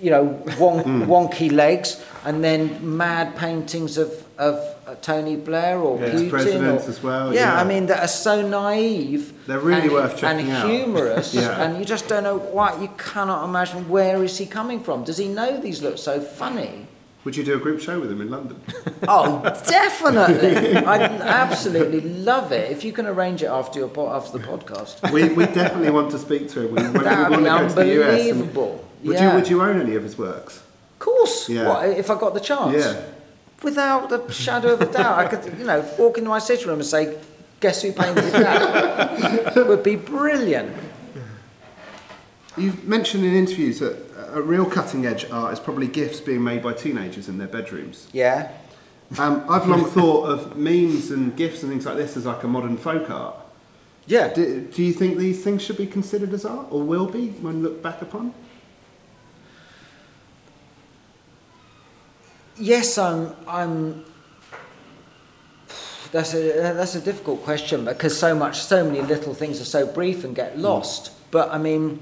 You know, wonk, wonky legs, and then mad paintings of, of uh, Tony Blair or Yeah, Putin. presidents or, as well, Yeah, yeah. I mean, that are so naive. They're really and, worth checking and humorous, Yeah. and you just don't know why. You cannot imagine where is he coming from. Does he know these look so funny? Would you do a group show with him in London? Oh, definitely! I absolutely love it. If you can arrange it after your po- after the podcast, we, we definitely want to speak to him. We, we, we that want would to be go to the US. and- unbelievable. Would yeah. you Would you own any of his works? Of course. Yeah. What, if I got the chance? Yeah. Without a shadow of a doubt, I could, you know, walk into my sitting room and say, "Guess who painted that?" It would be brilliant. You've mentioned in interviews that a real cutting edge art is probably GIFs being made by teenagers in their bedrooms. Yeah. Um, I've long thought of memes and GIFs and things like this as like a modern folk art. Yeah. Do, do you think these things should be considered as art or will be when looked back upon? Yes, I'm. I'm. That's a that's a difficult question because so much, so many little things are so brief and get hmm. lost. But I mean,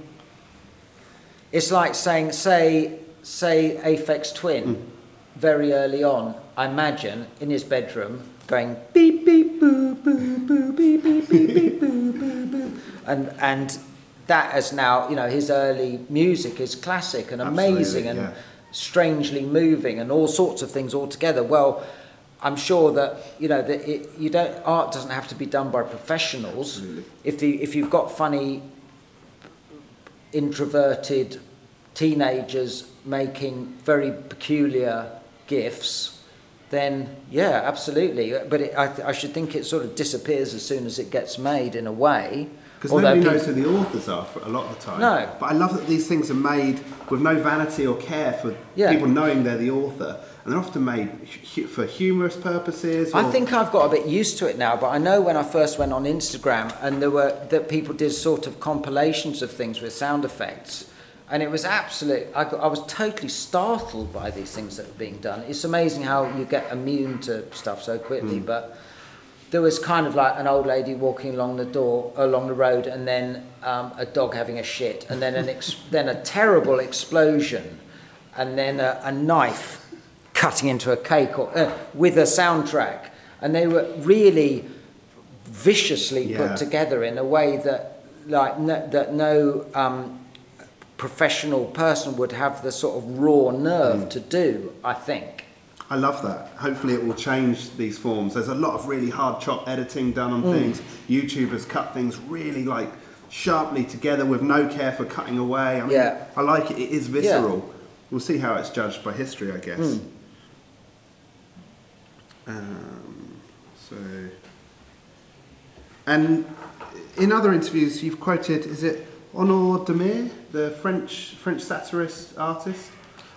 it's like saying, say, say, Aphex Twin, hmm. very early on. I imagine in his bedroom going beep beep boo boo boo beep beep beep beep boo boo boo, and and that is now you know his early music is classic and Absolutely, amazing and yeah. Strangely moving and all sorts of things all together. Well, I'm sure that you know that it, you don't art doesn't have to be done by professionals. Absolutely. If the if you've got funny introverted teenagers making very peculiar GIFs, then yeah, absolutely. But it, I, I should think it sort of disappears as soon as it gets made in a way. Because nobody peop- knows who the authors are for a lot of the time. No. But I love that these things are made with no vanity or care for Yeah. people knowing they're the author. And they're often made hu- for humorous purposes. I think I've got a bit used to it now, but I know when I first went on Instagram and there were that people did sort of compilations of things with sound effects, and it was absolute. I, got- I was totally startled by these things that were being done. It's amazing how you get immune to stuff so quickly, hmm. but. There was kind of like an old lady walking along the door, along the road, and then um, a dog having a shit, and then an ex- then a terrible explosion, and then a, a knife cutting into a cake or, uh, with a soundtrack, and they were really viciously Yeah. put together in a way that like no, that no um, professional person would have the sort of raw nerve to do. I think. I love that. Hopefully, it will change these forms. There's a lot of really hard chop editing done on things. YouTubers cut things really like sharply together with no care for cutting away. I mean, Yeah. I like it. It is visceral. We'll see how it's judged by history, I guess. Um, so, and in other interviews, you've quoted is it Honor Demir, the French French satirist artist?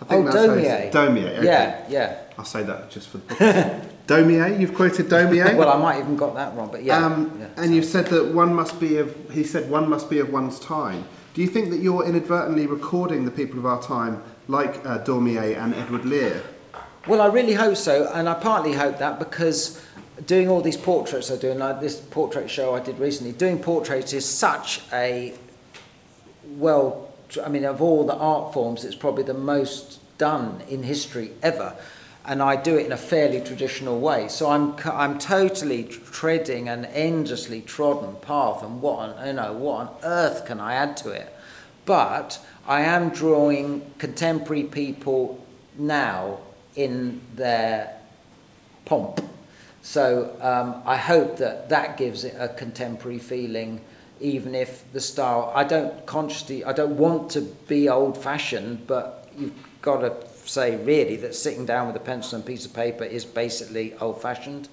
I Oh, how it's- Daumier. Daumier. Okay. Yeah, yeah. I'll say that just for the podcast. Daumier, you've quoted Daumier. Well, I might even got that wrong, but yeah. um, yeah. and you've said that one must be of. He said one must be of one's time. Do you think that you're inadvertently recording the people of our time, like uh, Daumier and Edward Lear? Well, I really hope so, and I partly hope that because doing all these portraits I do, and like this portrait show I did recently, doing portraits is such a well, I mean, of all the art forms, it's probably the most done in history ever. And I do it in a fairly traditional way. So I'm, I'm totally treading an endlessly trodden path, and what on, you know, what on earth can I add to it? But I am drawing contemporary people now in their pomp. So um, I hope that that gives it a contemporary feeling even if the style I don't consciously I don't want to be old fashioned but you've got to say really that sitting down with a pencil and piece of paper is basically old fashioned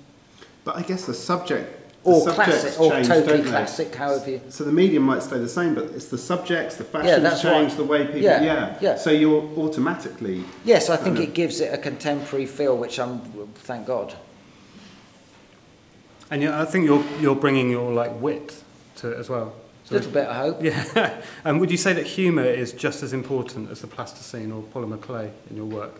but I guess the subject the or classic or change, totally classic however you so the medium might stay the same but it's the subjects the fashions yeah, that's change right. the way people yeah, yeah. yeah. So you're automatically yes I think it gives it a contemporary feel which I'm thank God. And yeah, I think you're you're bringing your like wit to it as well. A little bit, I hope. Yeah. and would you say that humour is just as important as the plasticine or polymer clay in your work?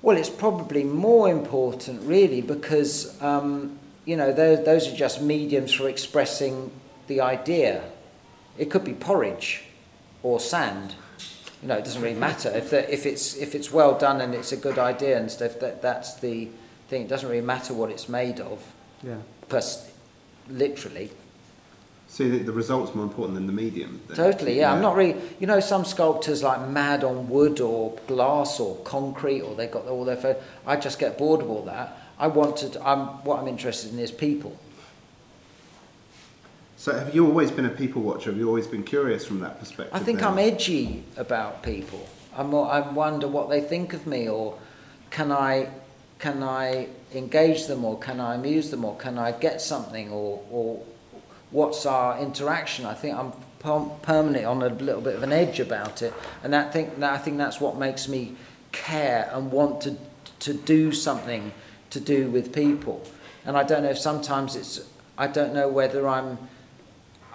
Well, it's probably more important, really, because um, you know those, those are just mediums for expressing the idea. It could be porridge or sand. You know, it doesn't really matter if the, if it's if it's well done and it's a good idea and stuff. That that's the thing. It doesn't really matter what it's made of. Yeah. Pers- literally. So think the result's more important than the medium? Then? Totally, yeah. yeah. I'm not really. You know, some sculptors like mad on wood or glass or concrete, or they've got all their. I just get bored of all that. I wanted. I'm what I'm interested in is people. So have you always been a people watcher? Have you always been curious from that perspective? I think then? I'm edgy about people. I'm. I wonder what they think of me, or can I, can I engage them, or can I amuse them, or can I get something, or or what's our interaction. I think I'm permanently on a little bit of an edge about it, and that think that I think that's what makes me care and want to to do something to do with people. And I don't know if sometimes it's I don't know whether I'm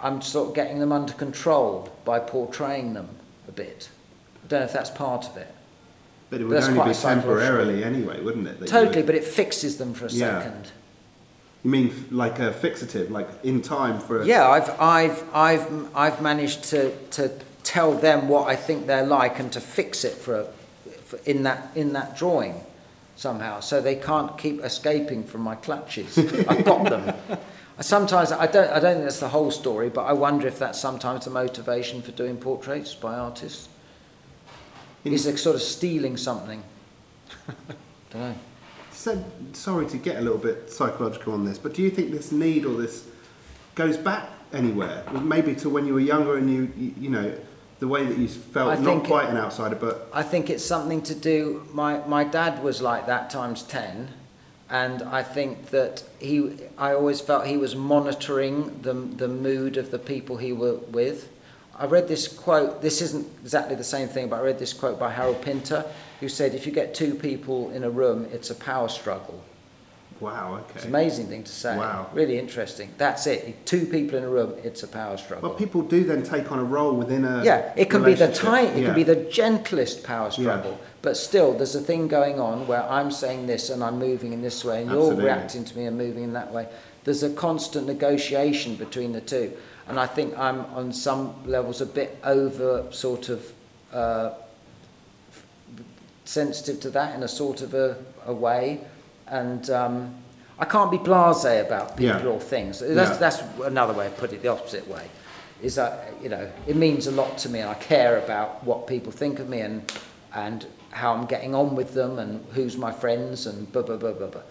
I'm sort of getting them under control by portraying them a bit. I don't know if that's part of it. But it would but only be temporarily anyway, wouldn't it? Totally, would... but it fixes them for a yeah. second. You mean like a fixative, like in time for? A... Yeah, I've I've I've I've managed to to tell them what I think they're like and to fix it for, a, for in that in that drawing somehow, so they can't keep escaping from my clutches. I've got them. Sometimes I don't I don't think that's the whole story, but I wonder if that's sometimes the motivation for doing portraits by artists. In... Is it sort of stealing something? don't know said, sorry to get a little bit psychological on this, but do you think this need or this goes back anywhere? Maybe to when you were younger and you, you, you know, the way that you felt not quite it, an outsider, but I think it's something to do. My my dad was like that times ten, and I think that he. I always felt he was monitoring the the mood of the people he were with. I read this quote. This isn't exactly the same thing, but I read this quote by Harold Pinter who said if you get two people in a room, it's a power struggle. Wow, okay. It's an amazing thing to say. Wow. Really interesting. That's it. Two people in a room, it's a power struggle. Well, people do then take on a role within a. Yeah, it can be the tight, it yeah. can be the gentlest power struggle, yeah. but still there's a thing going on where I'm saying this and I'm moving in this way and Absolutely. you're reacting to me and moving in that way. There's a constant negotiation between the two. And I think I'm on some levels a bit over sort of uh, sensitive to that in a sort of a, a way. And um, I can't be blasé about people yeah. or things. That's, yeah. that's another way of putting it, the opposite way. Is that, you know, it means a lot to me and I care about what people think of me and, and how I'm getting on with them and who's my friends and blah, blah, blah, blah, blah.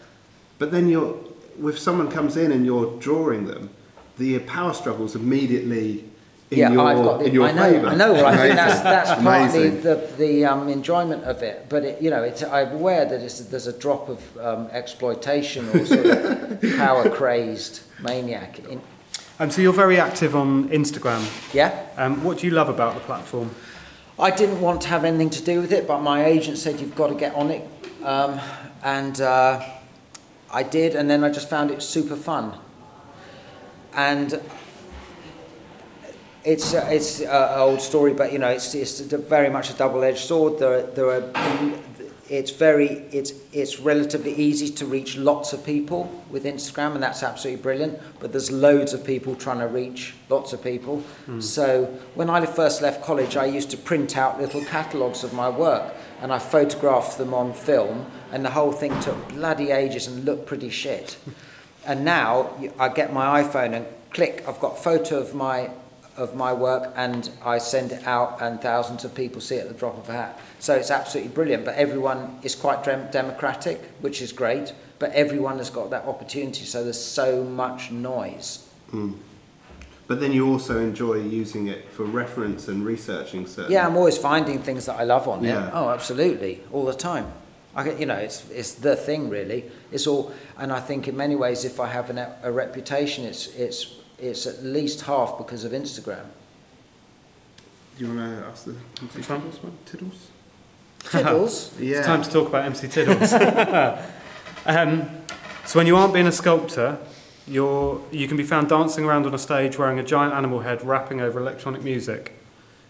But then you're, if someone comes in and you're drawing them, the power struggles immediately in yeah, your, I've got the, in your I know, favour. I know. I think that's that's partly the the um, enjoyment of it. But it, you know, it's, I'm aware that it's, there's a drop of um, exploitation or sort of power crazed maniac. In, and so you're very active on Instagram. Yeah. Um, what do you love about the platform? I didn't want to have anything to do with it, but my agent said you've got to get on it, um, and uh, I did, and then I just found it super fun. And it's uh, it's uh, an old story, but you know it's it's very much a double-edged sword. There there are it's very it's it's relatively easy to reach lots of people with Instagram, and that's absolutely brilliant. But there's loads of people trying to reach lots of people. So when I first left college, I used to print out little catalogues of my work, and I photographed them on film, and the whole thing took bloody ages and looked pretty shit. And now I get my iPhone and click, I've got a photo of my of my work and I send it out and thousands of people see it at the drop of a hat. So it's absolutely brilliant. But everyone is quite dem- democratic, which is great. But everyone has got that opportunity. So there's so much noise. Hmm. But then you also enjoy using it for reference and researching certain. Yeah, I'm always finding things that I love on Yeah. it. Oh, absolutely, all the time. I, you know, it's it's the thing really. It's all, and I think in many ways, if I have an, a reputation, it's it's it's at least half because of Instagram. Do you want to ask the Which one? Tiddles one? Tiddles? Tiddles. Yeah. It's time to talk about MC Tiddles. um, so when you aren't being a sculptor, you're, you can be found dancing around on a stage wearing a giant animal head, rapping over electronic music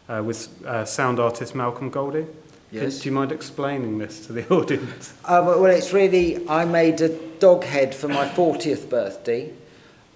uh, with uh, sound artist Malcolm Goldie. Yes. do you mind explaining this to the audience? Uh, well, it's really, I made a dog head for my 40th birthday.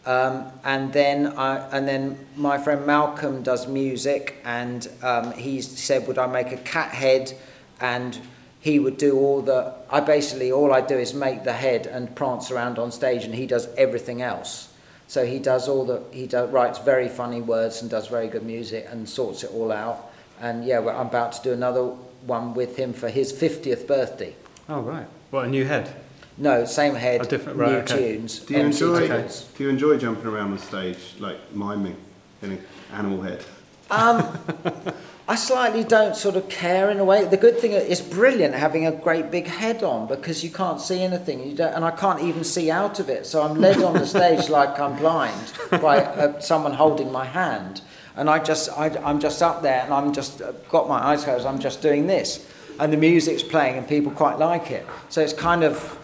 Um, and then I, and then my friend Malcolm does music, and um, he said, "Would I make a cat head?" And he would do all the. I basically all I do is make the head and prance around on stage, and he does everything else. So he does all the. He does, writes very funny words and does very good music and sorts it all out. And yeah, well, I'm about to do another one with him for his 50th birthday. Oh, right. What, a new head? No, same head, Oh, different- new right, okay. tunes. Do you MC enjoy? Tiddles. Do you enjoy jumping around the stage like miming in an animal head? Um, I slightly don't sort of care in a way. The good thing is it's brilliant having a great big head on because you can't see anything. You don't, and I can't even see out of it. So I'm led on the stage like I'm blind by uh, someone holding my hand. And I just, I, I'm just up there and I'm just uh, got my eyes closed. I'm just doing this, and the music's playing and people quite like it. So it's kind of,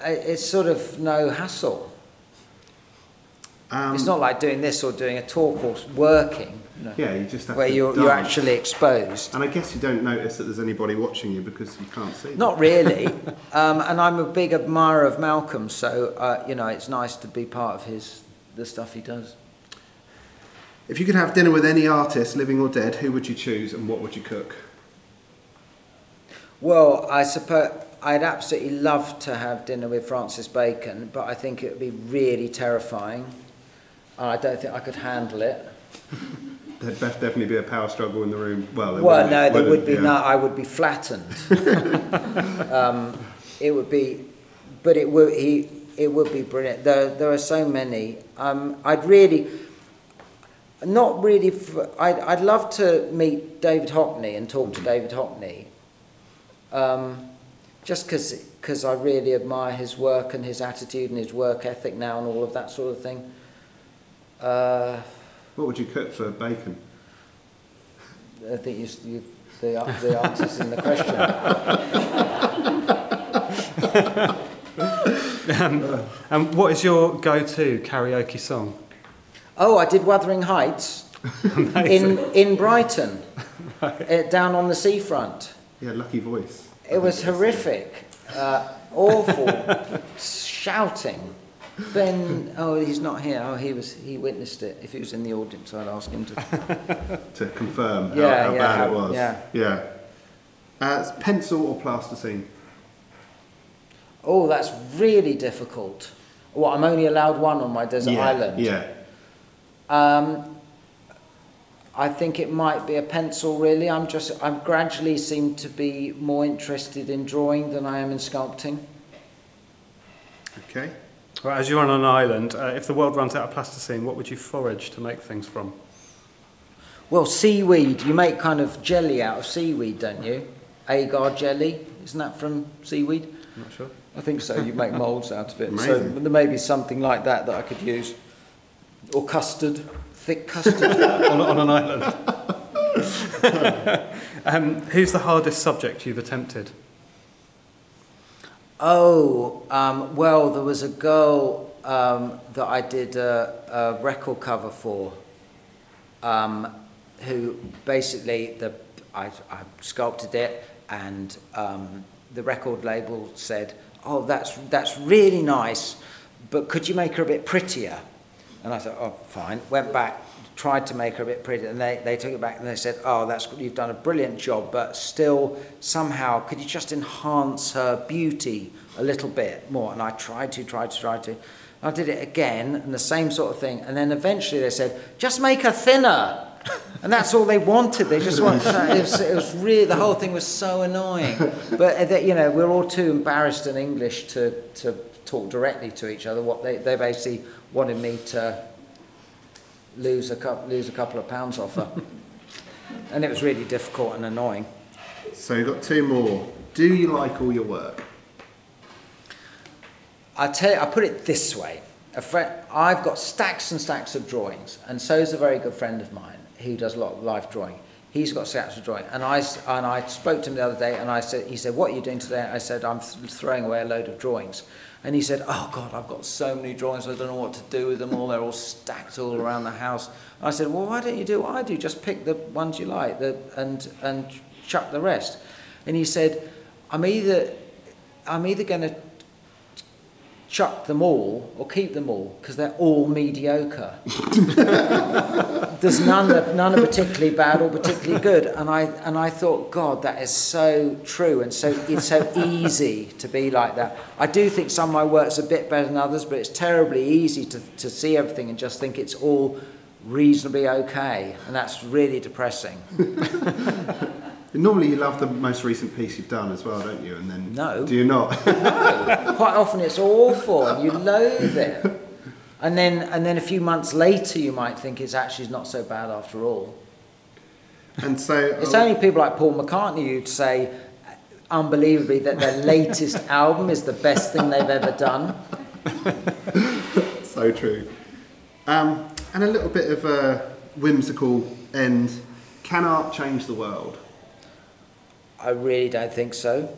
uh, it's sort of no hassle. Um, it's not like doing this or doing a talk or working. Know, Yeah, you just have where you're, you're actually exposed. And I guess you don't notice that there's anybody watching you because you can't see. them. Not really. um, and I'm a big admirer of Malcolm, so uh, you know it's nice to be part of his the stuff he does. If you could have dinner with any artist, living or dead, who would you choose and what would you cook? Well, I suppose I'd absolutely love to have dinner with Francis Bacon, but I think it would be really terrifying. I don't think I could handle it. There'd definitely be a power struggle in the room. Well, there Well, no, there would be yeah. no. I would be flattened. um, it would be, but it would he. It would be brilliant. There, there are so many. Um, I'd really, not really. f- I'd, I'd love to meet David Hockney and talk to David Hockney. Um, just because I really admire his work and his attitude and his work ethic now and all of that sort of thing. Uh, What would you cook for bacon? I think you, you, the, the answer's in the question. And what is your go-to karaoke song? Oh, I did Wuthering Heights in in Brighton, uh, down on the seafront. Yeah, lucky voice. It was horrific, uh, awful, shouting. Ben, oh, he's not here. Oh, he was. He witnessed it. If he was in the audience, I'd ask him to. To confirm how, Yeah, how yeah, bad how- it was. yeah. Yeah. Uh, pencil or plasticine? Oh, that's really difficult. Well, I'm only allowed one on my desert yeah. island. Yeah. Um, I think it might be a pencil. Really, I'm just. I've gradually seemed to be more interested in drawing than I am in sculpting. Okay. Well, as you're on an island, uh, if the world runs out of plasticine, what would you forage to make things from? Well, seaweed. You make kind of jelly out of seaweed, don't you? Agar jelly. Isn't that from seaweed? I'm not sure. I think so. You make moulds out of it. Amazing. So there may be something like that that I could use. Or custard. Thick custard. on, on an island. um, who's the hardest subject you've attempted? Oh, um, well, there was a girl um, that I did a, a record cover for, um, who basically the I, I sculpted it, and um, the record label said, "Oh, that's that's really nice, but could you make her a bit prettier?" And I thought, "Oh, fine." Went back, tried to make her a bit prettier, and they, they took it back and they said, "Oh, that's you've done a brilliant job, but still somehow could you just enhance her beauty a little bit more?" And I tried to, tried to, tried to. I did it again, and the same sort of thing. And then eventually they said, "Just make her thinner." And that's all they wanted. They just wanted. It was, it was really the whole thing was so annoying. But uh, you know, we're all too embarrassed in English to, to talk directly to each other. What they, they basically wanted me to lose a couple lose a couple of pounds off her, and it was really difficult and annoying. So you've got two more. Do you like all your work? I tell you, I put it this way. A friend, I've got stacks and stacks of drawings, and so is a very good friend of mine who does a lot of life drawing. He's got stacks of drawing, and I and I spoke to him the other day, and I said, he said, "What are you doing today?" I said, "I'm th- throwing away a load of drawings," and he said, "Oh God, I've got so many drawings, I don't know what to do with them all. They're all stacked all around the house." I said, "Well, why don't you do what I do? Just pick the ones you like, the, and and chuck the rest." And he said, "I'm either I'm either going to chuck them all or keep them all because they're all mediocre. There's none that none are particularly bad or particularly good, and I and I thought, God, that is so true and so it's so easy to be like that. I do think some of my work's a bit better than others, but it's terribly easy to, to see everything and just think it's all reasonably okay, and that's really depressing. Normally, you love the most recent piece you've done as well, don't you? And then No. do you not? Quite often it's awful and you loathe it. And then, and then a few months later, you might think it's actually not so bad after all. and so It's oh, only people like Paul McCartney who'd say, unbelievably, that their latest album is the best thing they've ever done. so true. Um, and a little bit of a whimsical end. Can art change the world? I really don't think so.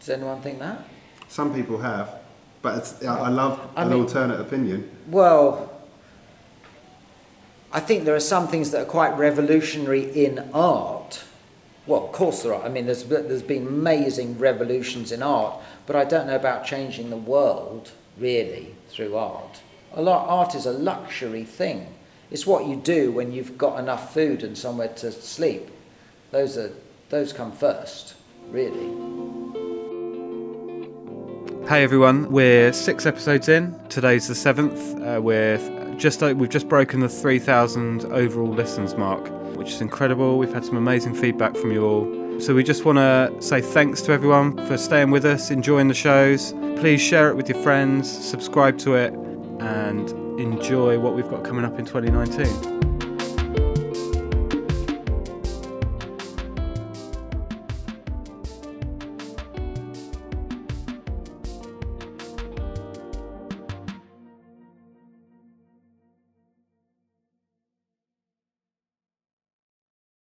Does anyone think that? Some people have, but it's, I I love I an mean- alternate opinion. Well, I think there are some things that are quite revolutionary in art. Well, of course there are. I mean, there's, there's been amazing revolutions in art, but I don't know about changing the world, really, through art. A lot, art is a luxury thing. It's what you do when you've got enough food and somewhere to sleep. Those, are, those come first, really. Hey everyone, we're six episodes in. Today's the seventh. Uh, we're just o- we've just broken the three thousand overall listens mark, which is incredible. We've had some amazing feedback from you all. So we just want to say thanks to everyone for staying with us, enjoying the shows. Please share it with your friends, subscribe to it, and enjoy what we've got coming up in 2019.